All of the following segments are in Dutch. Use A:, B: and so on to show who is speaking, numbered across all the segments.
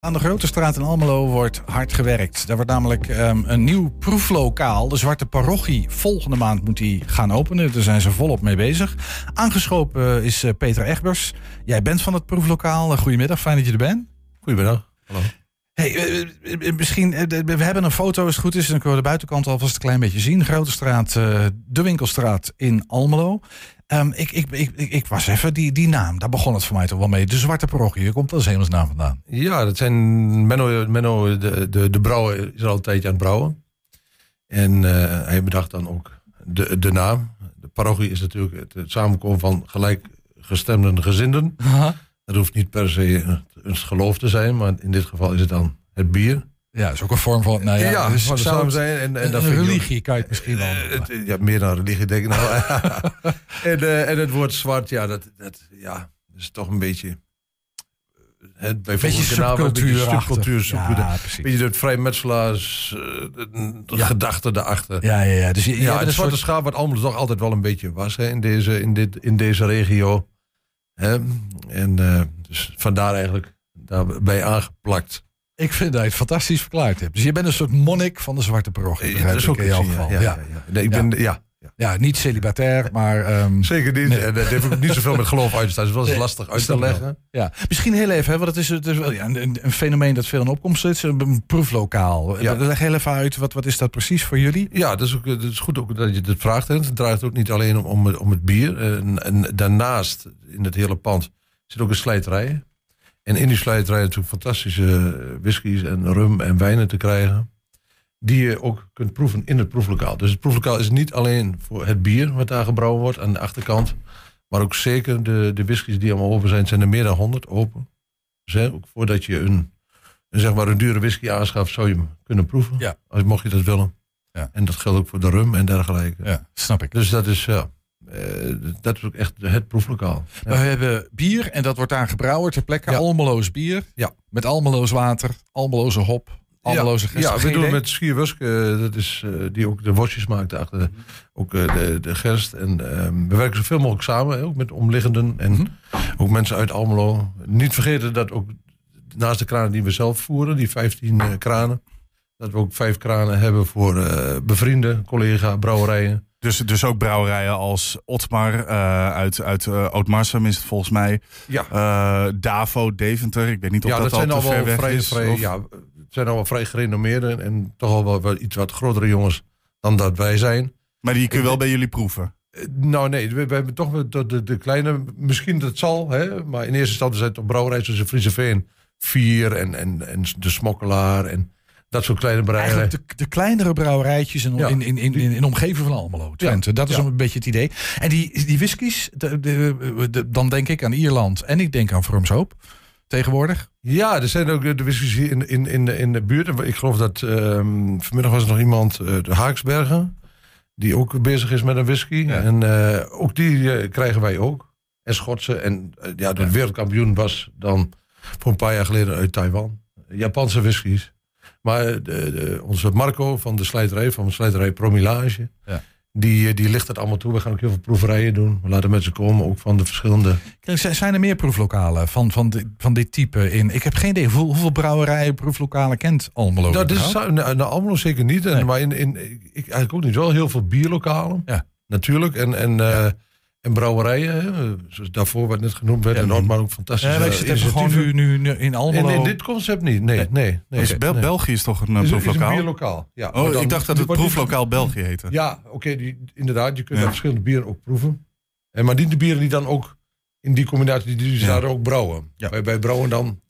A: Aan de Grote Straat in Almelo wordt hard gewerkt. Daar wordt namelijk um, een nieuw proeflokaal. De Zwarte Parochie. Volgende maand moet die gaan openen. Daar zijn ze volop mee bezig. Aangeschoven is uh, Peter Egbers. Jij bent van het proeflokaal. Uh, goedemiddag, fijn dat je er bent.
B: Goedemiddag. Hallo.
A: Hey, uh, misschien, we hebben een foto als het goed is. Dan kunnen we de buitenkant alvast een klein beetje zien. Grote Straat, de Winkelstraat in Almelo. Um, ik, ik, ik, ik, was even die, die naam, daar begon het voor mij toch wel mee. De Zwarte Parochie, je komt als hemelsnaam vandaan.
B: Ja, dat zijn Menno, Menno de, de, de brouwer is al een tijdje aan het brouwen. En uh, hij bedacht dan ook de, de naam. De parochie is natuurlijk het, het samenkomen van gelijkgestemde gezinden. Aha. Dat hoeft niet per se een geloof te zijn, maar in dit geval is het dan het bier.
A: Ja, dat is ook een vorm van. Nou ja,
B: ja dus van samen zijn. En, en
A: een, een religie kan je het misschien wel.
B: Uh, ja, meer dan religie, denk ik nou. en, uh, en het woord zwart, ja, dat, dat ja, is toch een beetje.
A: Het bij beetje subcultuur,
B: subcultuur, ja, Een beetje het vrijmetselaars uh, ja. gedachte daarachter.
A: Ja, ja, ja. Dus je,
B: ja, het zwarte soort... schaap wat allemaal toch altijd wel een beetje was hè, in, deze, in, dit, in deze regio. Hè? En uh, dus vandaar eigenlijk daarbij aangeplakt.
A: Ik vind dat je het fantastisch verklaard hebt. Dus je bent een soort monnik van de Zwarte Parochie. Ja, dat is ook in jouw geval. Ja, ja,
B: ja. Nee, ik ben, ja.
A: Ja, niet celibatair, maar... Um,
B: Zeker niet. Nee. En dat heeft ook niet zoveel met geloof uit te staan. Dus dat is wel eens lastig uit te leggen.
A: Ja. Misschien heel even, hè, want het is, het is wel, ja, een, een, fenomeen dat veel in opkomst is. Een proeflokaal. Ja. Leg heel even uit, wat, wat is dat precies voor jullie?
B: Ja, dat is, ook, dat is goed ook dat je het vraagt. Hè. Het draait ook niet alleen om, om, om het bier. En, en daarnaast, in het hele pand, zit ook een slijterij. En in die slijterij natuurlijk fantastische whiskies en rum en wijnen te krijgen. Die je ook kunt proeven in het proeflokaal. Dus het proeflokaal is niet alleen voor het bier wat daar gebrouwen wordt aan de achterkant. Maar ook zeker de, de whiskies die allemaal open zijn, zijn er meer dan 100 open. Dus ook voordat je een, een, zeg maar een dure whisky aanschaft, zou je hem kunnen proeven. Ja. Als, mocht je dat willen. Ja. En dat geldt ook voor de rum en dergelijke.
A: Ja, snap ik.
B: Dus dat is, ja. Uh, dat is ook echt het proeflokaal.
A: We hebben bier en dat wordt daar gebrouwen ter plekke. Ja. Almeloos bier.
B: Ja.
A: Met Almeloos water, Almeloze hop, Almeloze
B: gerst. Ja, we doen met Schierwusk, uh, dat is, uh, die ook de worstjes maakt achter mm ook de, de gerst. En ehm, we werken zoveel mogelijk samen, ook met omliggenden en mm ook mensen uit Almelo. Niet vergeten dat ook naast de kranen die we zelf voeren, die 15 kranen, dat we ook vijf kranen hebben voor bevriende collega brouwerijen.
A: Dus, dus ook brouwerijen als Otmar uh, uit, uit uh, Ootmarsum is het volgens mij.
B: Ja.
A: Uh, Davo, Deventer. Ik weet niet of
B: ja,
A: dat, al
B: wel
A: vrij,
B: vrij,
A: is,
B: Ja, het zijn al wel vrij gerenommeerde en toch al wel, wel, iets wat grotere jongens dan dat wij zijn.
A: Maar die kun je wel bij jullie proeven?
B: Nou nee, we, we hebben toch de, de, de, kleine, misschien dat zal, hè, maar in eerste instantie zijn het toch brouwerijen zoals de Friese Veen, Vier en, en, en de Smokkelaar en dat soort kleine brouwerijen.
A: De, de, kleinere brouwerijtjes in, in, in, in, in, omgeving van Almelo, Twente. dat is een beetje het idee. En die, die whiskies, de, de, dan denk ik aan Ierland en ik denk aan Vrumshoop tegenwoordig.
B: Ja, er zijn ook de whiskies hier in, in, in, de, in de buurt. Ik geloof dat um, vanmiddag was er nog iemand, uh, de Haaksbergen, die ook bezig is met een whisky. En uh, ook die uh, krijgen wij ook. En Schotse. En ja, de wereldkampioen was dan voor een paar jaar geleden uit Taiwan. Japanse whiskies. Maar de, de, onze Marco van de slijterij, van de slijterij Promilage, ja. die, die ligt het allemaal toe. We gaan ook heel veel proeverijen doen. We laten mensen komen, ook van de verschillende...
A: Zijn er meer proeflokalen van, van, de, van dit type in? Ik heb geen idee hoeveel, hoeveel brouwerijen, proeflokalen kent Almelo?
B: Nou, is, nou, nou, Almelo zeker niet. Nee. Maar in, in, ik, eigenlijk ook niet. Wel heel veel bierlokalen. Ja. Natuurlijk. En, en ja. uh, en brouwerijen, zoals daarvoor wat net genoemd werd. Ja, en maar ook fantastisch. Ja,
A: wij zitten gewoon nu, nu, nu in Almelo.
B: In, in, dit concept niet, nee. nee, nee, nee,
A: dus Bel
B: nee.
A: België is toch een is, proeflokaal?
B: Is een bierlokaal, ja.
A: Oh, dan, ik dacht dat het proeflokaal die, België heette.
B: Ja, oké, okay, inderdaad. Je kunt ja. verschillende bieren ook proeven. En maar niet de bieren die dan ook in die combinatie, die ze ja. daar ook brouwen. Ja. Bij, bij brouwen dan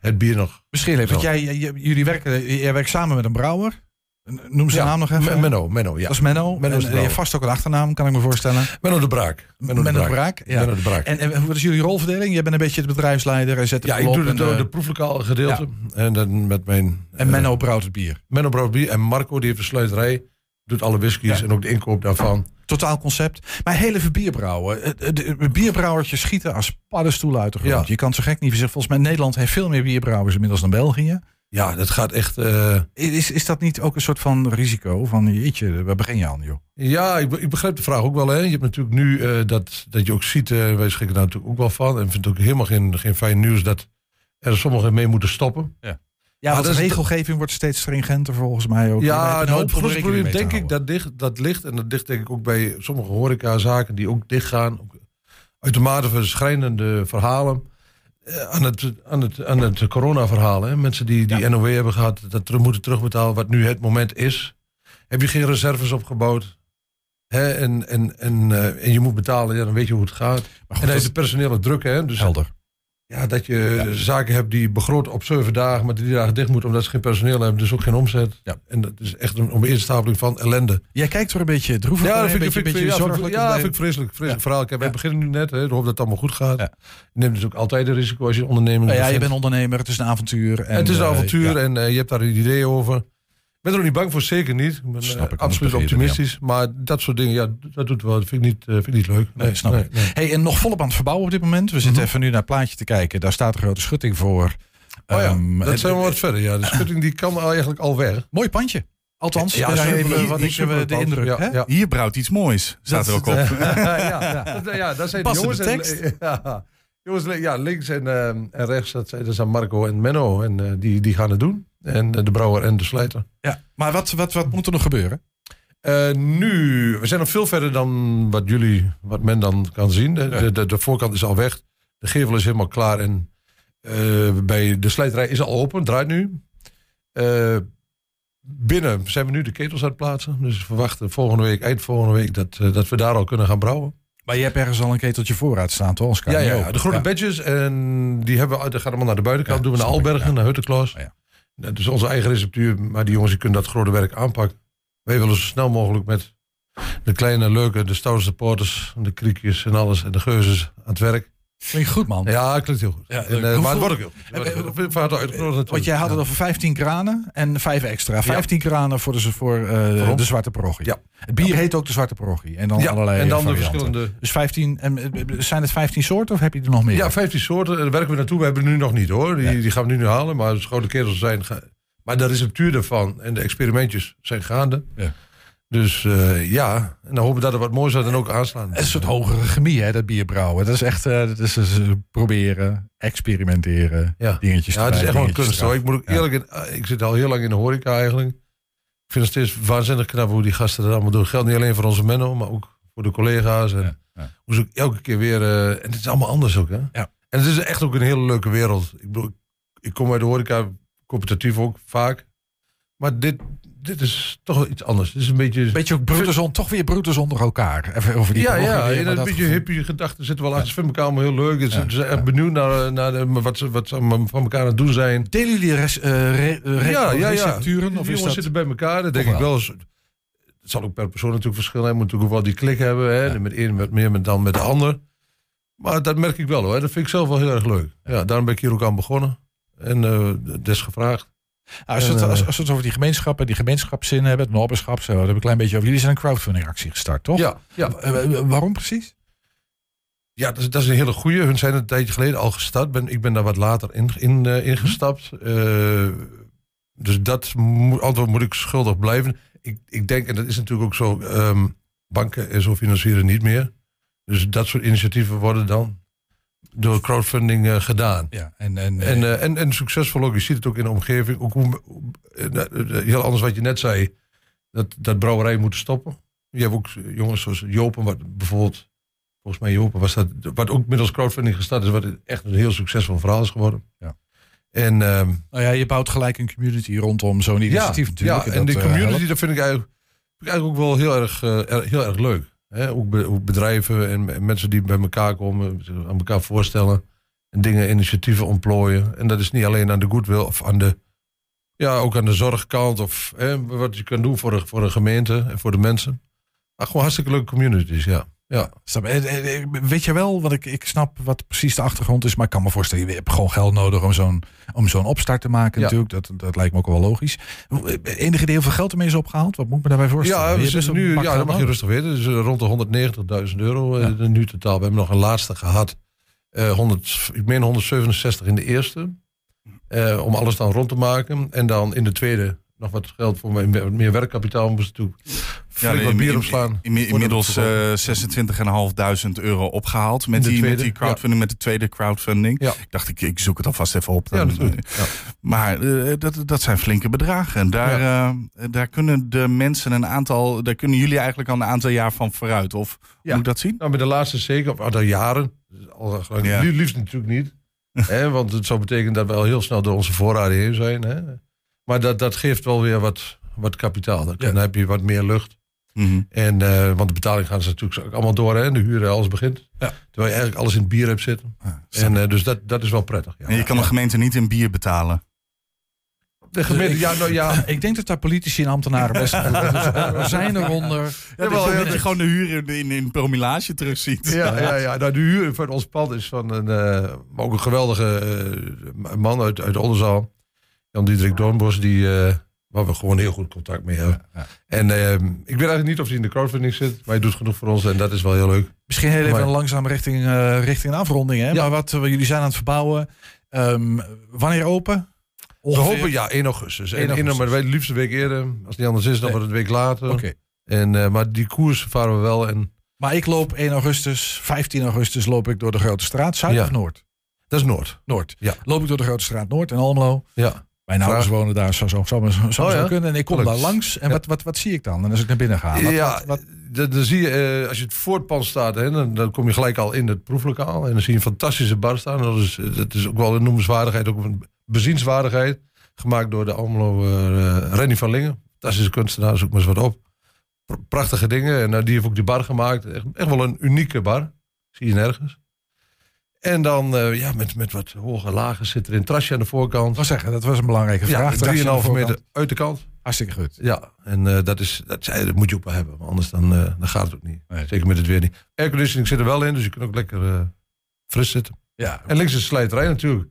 B: het bier nog.
A: Misschien even, want jij, jullie werken, jij werkt samen met een brouwer. Noem zijn ja, naam nog even.
B: Menno, Menno, ja.
A: Dat is Menno. Menno en, je vast ook een achternaam, kan ik me voorstellen.
B: Menno de Braak.
A: Menno, Menno de, Braak. ja.
B: Menno de Braak.
A: En, en wat is jullie rolverdeling? Jij bent een beetje de bedrijfsleider en zet
B: Ja, ik doe het door de proeflokaal gedeelte. Ja. En dan met mijn...
A: En Menno uh, brouwt het bier.
B: Menno brouwt het bier. En Marco, die heeft de sluiterij, doet alle whiskies en ook de inkoop daarvan.
A: Totaal concept. Maar heel even bierbrouwen. De bierbrouwertjes schieten als paddenstoelen uit de grond. Je kan zo gek niet zeggen. Volgens mij Nederland heeft veel meer bierbrouwers inmiddels dan België.
B: Ja, dat gaat echt. Uh...
A: Is, is dat niet ook een soort van risico? Van jeetje, waar begin je aan, joh?
B: Ja, ik, ik begrijp de vraag ook wel. Hè. Je hebt natuurlijk nu uh, dat, dat je ook ziet, uh, wij schrikken daar natuurlijk ook wel van. En vind het ook helemaal geen, geen fijn nieuws dat er sommigen mee moeten stoppen.
A: Ja,
B: Maar
A: want de
B: dat
A: regelgeving wordt steeds stringenter volgens mij ook.
B: Ja, nou, het grootste probleem denk ik dat, ligt, dat ligt, en dat ligt denk ik ook bij sommige horecazaken die ook dichtgaan. Uitermate verschrijnende verhalen eh, aan het, aan het, aan het corona-verhaal. Hè. Mensen die, die NOW hebben gehad, dat moeten terugbetalen, wat nu het moment is. Heb je geen reserves opgebouwd? Hè, en, en, en, eh, en je moet betalen, ja, dan weet je hoe het gaat.
A: Maar
B: en
A: goed,
B: dan is
A: dat
B: de personele druk. Hè, dus
A: is helder.
B: Ja, dat je zaken hebt die begroot op zeven dagen, maar drie dagen dicht moeten omdat ze geen personeel hebben, dus ook geen omzet.
A: Ja.
B: En dat is echt een opeenstapeling van ellende.
A: Jij kijkt er een beetje droevig
B: Ja, dat vind
A: een
B: ik, ik,
A: beetje
B: ja, vind ik-
A: zorgelijk.
B: ja,
A: bij-
B: vind ik vreselijk. vreselijk
A: Ja.
B: verhaal. Kijk, wij
A: Ja.
B: beginnen nu net, hè, ik hoop dat het allemaal goed gaat. Je neemt dus ook altijd een risico als je onderneming
A: Nou ja, je bent ondernemer, het is een avontuur. En,
B: het is een
A: eh,
B: avontuur en eh, je hebt daar een idee over. Ik ben er ook niet bang voor, zeker niet. Ik ben
A: Snap
B: eh,
A: ik,
B: absoluut optimistisch. Maar dat soort dingen, ja, dat doet wel. Dat vind ik niet, eh, vind ik niet leuk.
A: Nee, snap ik.
B: nee.
A: Hey, en nog volop aan het verbouwen op dit moment. We zitten
B: Mhm.
A: even nu naar het plaatje te kijken. Daar staat een grote schutting voor.
B: Oh ja,
A: Ehm,
B: dat zijn we wat verder. Ja. De schutting die kan eigenlijk al weg.
A: Mooi pandje. Althans,
B: Ja,
A: ja,
B: super,
A: even
B: hier-
A: wat
B: hier
A: ik eh, de
B: pand.
A: indruk.
B: Ja,
A: hè?
B: ja.
A: Hier brouwt iets moois. Staat er ook op.
B: ja, ja. Dat- ja, dat zijn de jongens.
A: de
B: en-
A: tekst.
B: ja. Jongens, ja, links en, eh, en rechts, dat zijn, dat zijn Marco en Menno. En eh, die, die gaan het doen. En eh, de brouwer en de slijter.
A: Ja. Maar wat, wat, wat moet er nog gebeuren?
B: Eh, nu, we zijn nog veel verder dan wat jullie, wat men dan kan zien. De, de, de, voorkant is al weg. De gevel is helemaal klaar. En bij de slijterij is al open, draait nu. Binnen zijn we nu de ketels aan het plaatsen. Dus we verwachten volgende week, eind volgende week, dat, dat we daar al kunnen gaan brouwen.
A: Maar je hebt ergens al een keteltje voorraad staan, toch? Als
B: Ja, ja, de groene
A: Ja.
B: badges. En die hebben. Dat gaat allemaal naar de buitenkant.
A: Ja,
B: doen we naar
A: ik,
B: Albergen, naar Huttekloos.
A: Oh, ja.
B: Dat is onze eigen receptuur. Maar die jongens die kunnen dat grote werk aanpakken. Wij willen zo snel mogelijk met de kleine, leuke, de stoutste porters, de kriekjes en alles. En de geuzes aan het werk.
A: Klinkt goed, man.
B: Ja, het klinkt heel goed.
A: Ja,
B: en, eh,
A: hoeveel-
B: maar het wordt ook heel goed.
A: Eh,
B: natuurlijk.
A: Want jij had het
B: Ja.
A: over 15 kranen en 5 extra. 15 kranen voor, de, voor eh,
B: Waarom?
A: de Zwarte Parochie.
B: Ja.
A: Het bier heet ook de Zwarte Parochie. En dan
B: Ja,
A: allerlei
B: en dan de
A: varianten.
B: verschillende...
A: Dus 15, en, eh, zijn het 15 soorten of heb je er nog meer?
B: Ja, 15 soorten. Daar werken we naartoe. We hebben nu nog niet hoor. Die,
A: Ja.
B: die gaan we nu halen. Maar de schone kerels zijn... Maar de receptuur daarvan en de experimentjes zijn gaande.
A: Ja.
B: Dus eh, ja, en dan hopen we dat er wat moois uit en ook aanslaan.
A: Het is een soort hogere chemie, hè, dat bier brouwen. Dat is echt eh, dat is, dus, eh, proberen, experimenteren,
B: Ja.
A: dingetjes
B: Ja, het is echt wel een kunst. Ik, moet ook
A: Ja.
B: eerlijk in, ik zit al heel lang in de horeca eigenlijk. Ik vind het steeds waanzinnig knap hoe die gasten dat allemaal doen. Geldt niet alleen voor onze Menno, maar ook voor de collega's. En
A: Ja, ja.
B: hoe ze ook elke keer weer... en het is allemaal anders ook hè.
A: Ja.
B: En het is echt ook een hele leuke wereld. Ik bedoel, ik kom uit de horeca, competitief ook vaak. Maar dit, dit is toch iets anders. Het is een beetje...
A: Beetje ook broeders on, toch weer broeders onder elkaar. Even over die
B: ja, ja, en een beetje hippie gedachten zitten wel achter. Ze vinden elkaar allemaal heel leuk. Ze
A: Ja,
B: ze zijn echt
A: ja.
B: benieuwd naar, naar de, wat, ze, wat ze van elkaar aan het doen zijn.
A: Delen jullie res, eh, re?
B: Die
A: Of is
B: jongens
A: dat...
B: zitten bij elkaar. Dat denk ik wel. eens- Het zal ook per persoon natuurlijk verschillen. Je moet natuurlijk ook wel die klik hebben. Hè?
A: Ja.
B: Met een wat meer met dan met de ander. Maar dat merk ik wel hoor. Dat vind ik zelf wel heel erg leuk. Ja, daarom ben ik hier ook aan begonnen. En eh des gevraagd.
A: Nou, als, we het,
B: En, eh,
A: als, als we het over die gemeenschappen, die gemeenschapszin hebben, het nobberschap, zo, hebben we een klein beetje over. Jullie zijn een crowdfunding actie gestart, toch?
B: Ja, ja.
A: Waarom precies?
B: Ja, dat is, dat is een hele goeie. Hun zijn een tijdje geleden al gestart. Ben, ik ben daar wat later in, in, eh, ingestapt. Eh, dus dat moet, antwoord moet ik schuldig blijven. Ik, ik denk, en dat is natuurlijk ook zo, ehm, banken en zo financieren niet meer. Dus dat soort initiatieven worden dan door crowdfunding eh, gedaan.
A: Ja, en, en,
B: En, eh, en, en succesvol ook. Je ziet het ook in de omgeving. Ook hoe, eh, eh, heel anders wat je net zei. Dat, dat brouwerijen moeten stoppen. Je hebt ook jongens zoals Jopen, wat bijvoorbeeld... Volgens mij Jopen was dat... Wat ook middels crowdfunding gestart is. Wat echt een heel succesvol verhaal is geworden.
A: Ja.
B: En, ehm,
A: nou ja, je bouwt gelijk een community rondom zo'n initiatief natuurlijk.
B: Ja, en die
A: eh,
B: community,
A: helpt.
B: dat vind ik eigenlijk, vind ik eigenlijk ook wel heel erg, eh, er- heel erg leuk. Hè? Ook, be- ook bedrijven en, en mensen die bij elkaar komen, aan elkaar voorstellen. En dingen, initiatieven ontplooien. En dat is niet alleen aan de goodwill of aan de, ja, ook aan de zorgkant. Of hè, wat je kan doen voor voor de gemeente en voor de mensen. Maar gewoon hartstikke leuke communities, ja. Ja.
A: Je? Eh, eh, Weet je wel, want ik, ik snap wat precies de achtergrond is, maar ik kan me voorstellen, je hebt gewoon geld nodig om zo'n om zo'n opstart te maken
B: Ja.
A: natuurlijk. Dat, dat lijkt me ook wel logisch. Eh, Enige idee hoeveel geld ermee is opgehaald? Wat moet ik me daarbij voorstellen?
B: Ja,
A: een
B: nu, ja, dat mag je rustig weten. Dus eh, rond de 190.000 euro eh,
A: Ja.
B: nu totaal. We hebben nog een laatste gehad. Eh 100, ik meen 167 in de eerste. Eh, om alles dan rond te maken. En dan in de tweede nog wat geld voor meer, werkkapitaal. We moesten wat
C: in-
B: bier
C: in-
B: opslaan.
C: in- inmiddels eh 26.500 euro opgehaald met
B: De
C: die, met
B: tweede,
C: die crowdfunding, met de tweede crowdfunding.
B: Ja.
C: Ik dacht, ik, ik zoek het alvast even op.
B: Ja,
C: Dan-.
B: Ja.
C: Maar eh, dat, dat zijn flinke bedragen. En daar, eh, daar kunnen de mensen een aantal, daar kunnen jullie eigenlijk al een aantal jaar van vooruit. Of
B: Ja.
C: moet ik dat zien?
B: Nou, met de laatste zeker, of al jaren. Al,
C: Ja.
B: li- Liefst natuurlijk niet. hè, want het zou betekenen dat we al heel snel door onze voorraden heen zijn. Hè. Maar dat, dat geeft wel weer wat, wat kapitaal. Dan,
A: Ja.
B: dan heb je wat meer lucht.
C: Mhm.
B: En, eh, want de betaling gaan ze natuurlijk ook allemaal door. Hè. De huur, alles begint.
A: Ja.
B: Terwijl je eigenlijk alles in het bier hebt zitten. En eh, dus dat, dat is wel prettig. Ja.
C: En je kan de gemeente niet in bier betalen.
B: De gemeente, ja, nou ja.
A: Ik denk dat daar politici en ambtenaren best. Dus er zijn eronder.
C: Ja,
B: Jawel,
C: dat, je,
B: ja,
C: dat je
B: dat-
C: gewoon de huur in, in, in promillage terugziet.
B: Ja, ja, ja. Nou, de huur van ons pand is van een, eh, ook een geweldige eh, man uit, uit Oldenzaal. Jan-Diederik Doornbos, die, eh, waar we gewoon heel goed contact mee hebben.
A: Ja.
B: En eh, ik weet eigenlijk niet of hij in de crowdfunding zit, maar hij doet genoeg voor ons en dat is wel heel leuk.
A: Misschien heel even
B: Maar-
A: langzaam richting, eh, richting een afronding. Hè?
B: Ja.
A: Maar wat, jullie zijn aan het verbouwen. Ehm, wanneer open?
B: We hopen ja 1 augustus.
A: 1
B: En,
A: augustus.
B: in, maar wij het liefst een week eerder. Als het niet anders is, dan
A: Nee.
B: wordt het een week later.
A: Oké.
B: En, eh, maar die koers varen we wel. En
A: Maar ik loop 1 augustus, 15 augustus loop ik door de Grote Straat. Zuid of Noord?
B: dat is Noord.
A: Noord.
B: Ja.
A: Loop ik door de Grote Straat Noord in Almelo.
B: Ja.
A: Mijn ouders
B: Graag.
A: wonen daar, zou zo,
B: Oh ja?
A: kunnen. En ik kom
B: Leuk.
A: daar langs. En
B: Ja.
A: wat, wat, wat zie ik dan? En als ik naar binnen ga? Wat,
B: ja,
A: wat, wat-
B: Dan, zie je, eh, als je het voor het pand staat, hè, dan, dan kom je gelijk al in het proeflokaal. En dan zie je een fantastische bar staan. Dat is, dat is ook wel een noemenswaardigheid, ook een bezienswaardigheid. Gemaakt door de Almelo eh Rennie van Lingen. Fantastische kunstenaar, zoek maar eens wat op. Pr- Prachtige dingen. En eh, die heeft ook die bar gemaakt. Echt, echt wel een unieke bar. Zie je nergens. En dan, eh, ja, met, met wat hoge lagen zit er een trasje aan de voorkant.
A: Wou zeggen, dat was een belangrijke
B: Ja,
A: vraag. De
B: 3,5 meter uit de kant.
A: Hartstikke goed.
B: Ja, en eh, dat, is, dat, dat moet je ook wel hebben. Want anders dan, eh, dan gaat het ook niet.
A: Nee.
B: Zeker met het weer niet. Airconditioning zit er wel in, dus je kunt ook lekker fris zitten.
A: Ja,
B: En links is de slijterij natuurlijk.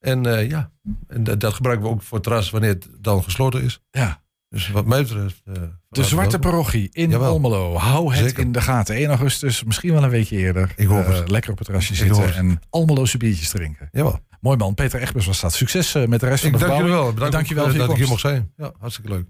B: En ja, en dat, dat gebruiken we ook voor het terras wanneer het dan gesloten is.
A: ja.
B: Dus wat mij betreft... eh,
A: De Zwarte Parochie in
B: Jawel.
A: Almelo. Hou het
B: Zeker.
A: in de gaten. 1 augustus, misschien wel een weekje eerder.
B: Ik hoop
A: Eh,
B: het.
A: lekker op het terrasje zitten en Almeloze biertjes drinken.
B: Jawel.
A: Mooi man. Peter Egbers was dat. Succes eh, met de rest van de.
B: Bedankt
A: Dank je wel
B: eh,
A: je
B: dat ik hier mocht zijn. Ja, hartstikke leuk.